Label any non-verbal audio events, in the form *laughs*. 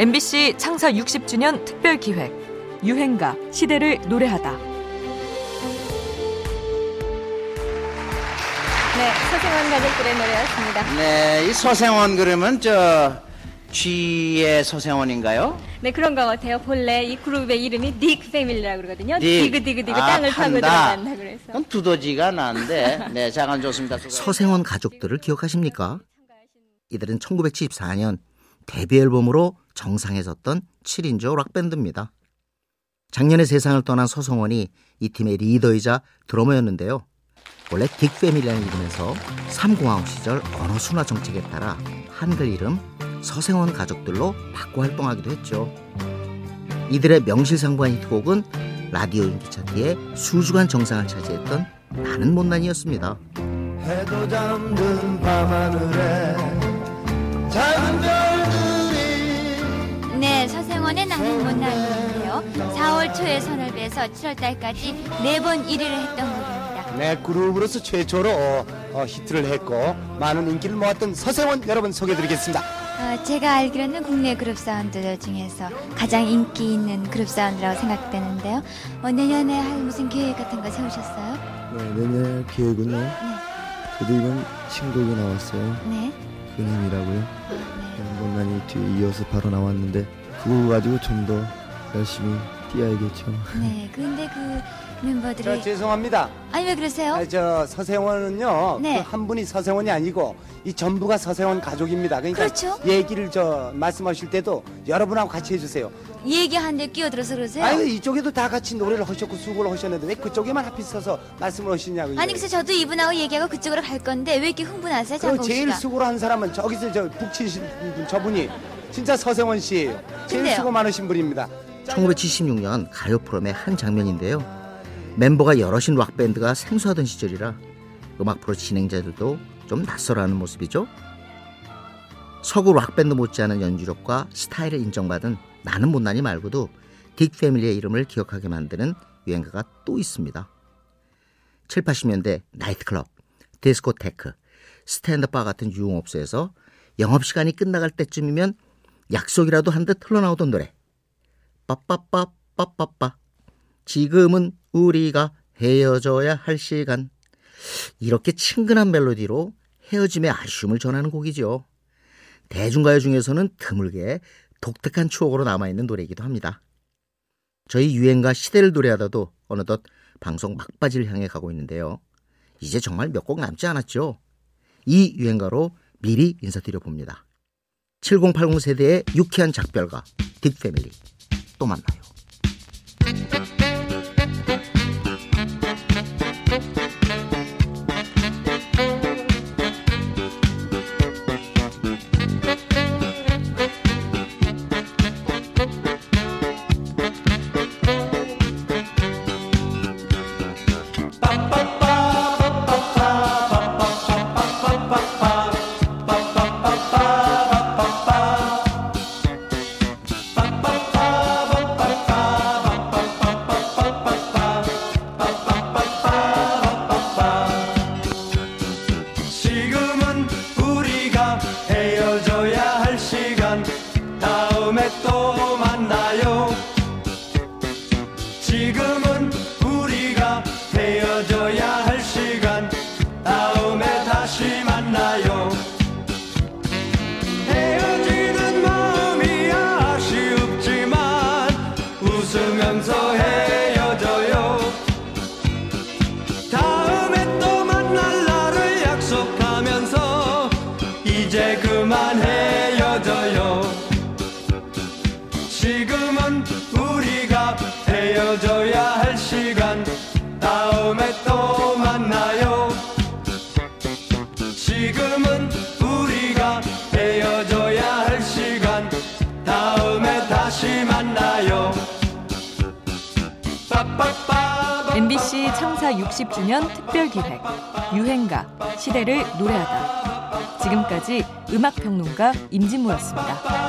MBC 창사 60주년 특별 기획 유행가 시대를 노래하다. 네, 서생원 가족들의 노래였습니다. 네, 이 서생원 그러면 저 쥐의 서생원인가요? 네, 그런 것 같아요. 본래 이 그룹의 이름이 닉 패밀리라고 그러거든요. 닉. 디그 디그 디그 아, 땅을 파고 판다. 들어간다 그래서. 그럼 두더지가 나는데 *laughs* 네, 잠깐 좋습니다. 서생원 가족들을 기억하십니까? 이들은 1974년 데뷔 앨범으로 정상에 섰던 7인조 락밴드입니다. 작년에 세상을 떠난 서성원이 이 팀의 리더이자 드러머였는데요. 원래 딕 패밀리라는 이름에서 삼공화국 시절 언어 순화 정책에 따라 한글 이름 서생원 가족들로 바꿔 활동하기도 했죠. 이들의 명실상부한 히트곡은 라디오 인기 차트에 수주간 정상을 차지했던 나는 못난이였습니다. 해도 잠든 밤하늘에 작은 4월 초에 선을 빼서 7월 달까지 네번 1위를 했던 곡입니다. 네 그룹으로서 최초로 어, 어, 히트를 했고 많은 인기를 모았던 서세원 여러분 소개해드리겠습니다 어, 제가 알기로는 국내 그룹 사운드들 중에서 가장 인기 있는 그룹 사운드라고 생각되는데요. 어, 내년에 할 무슨 계획 같은 거 세우셨어요? 네, 내년 계획은요. 저도 이번 신곡이 나왔어요. 네. 그님이라고요. 어, 네. 못난이 뒤에 이어서 바로 나왔는데 그거 가지고 좀 더 열심히 뛰어야겠죠. 네, 근데 그 멤버들이 저 죄송합니다 아니 왜 그러세요? 아, 저 서세원은요 네. 그 한 분이 서세원이 아니고 이 전부가 서세원 가족입니다 그러니까 그렇죠. 얘기를 저 말씀하실 때도 여러분하고 같이 해주세요 얘기하는데 끼어들어서 그러세요? 아니 이쪽에도 다 같이 노래를 하셨고 수고를 하셨는데 왜 그쪽에만 하필 서서 말씀을 하시냐고 아니 그래서 저도 이분하고 얘기하고 그쪽으로 갈 건데 왜 이렇게 흥분하세요? 그 제일 씨가? 수고를 한 사람은 저기서 저 북치신 분, 저분이 진짜 서세원 씨예요 제일 근데요. 수고 많으신 분입니다 1976년 가요 프로의 한 장면인데요. 멤버가 여럿인 락밴드가 생소하던 시절이라 음악 프로 진행자들도 좀 낯설어하는 모습이죠. 서구 락밴드 못지않은 연주력과 스타일을 인정받은 나는 못난이 말고도 딕 패밀리의 이름을 기억하게 만드는 유행가가 또 있습니다. 7, 80년대 나이트클럽, 디스코테크, 스탠드바 같은 유흥업소에서 영업시간이 끝나갈 때쯤이면 약속이라도 한 듯 흘러나오던 노래. 빠빠빠 빠빠빠 지금은 우리가 헤어져야 할 시간 이렇게 친근한 멜로디로 헤어짐의 아쉬움을 전하는 곡이죠. 대중가요 중에서는 드물게 독특한 추억으로 남아있는 노래이기도 합니다. 저희 유행가 시대를 노래하다도 어느덧 방송 막바지를 향해 가고 있는데요. 이제 정말 몇 곡 남지 않았죠. 이 유행가로 미리 인사드려 봅니다. 7080 세대의 유쾌한 작별가 딕 패밀리 또 만나요. 지금 지금은 우리가 헤어져야 할 시간. 다음에 또 만나요. 지금은 우리가 헤어져야 할 시간. 다음에 다시 만나요. MBC 창사 60주년 특별 기획. 유행가 시대를 노래하다. 지금까지 음악 평론가 임진모였습니다.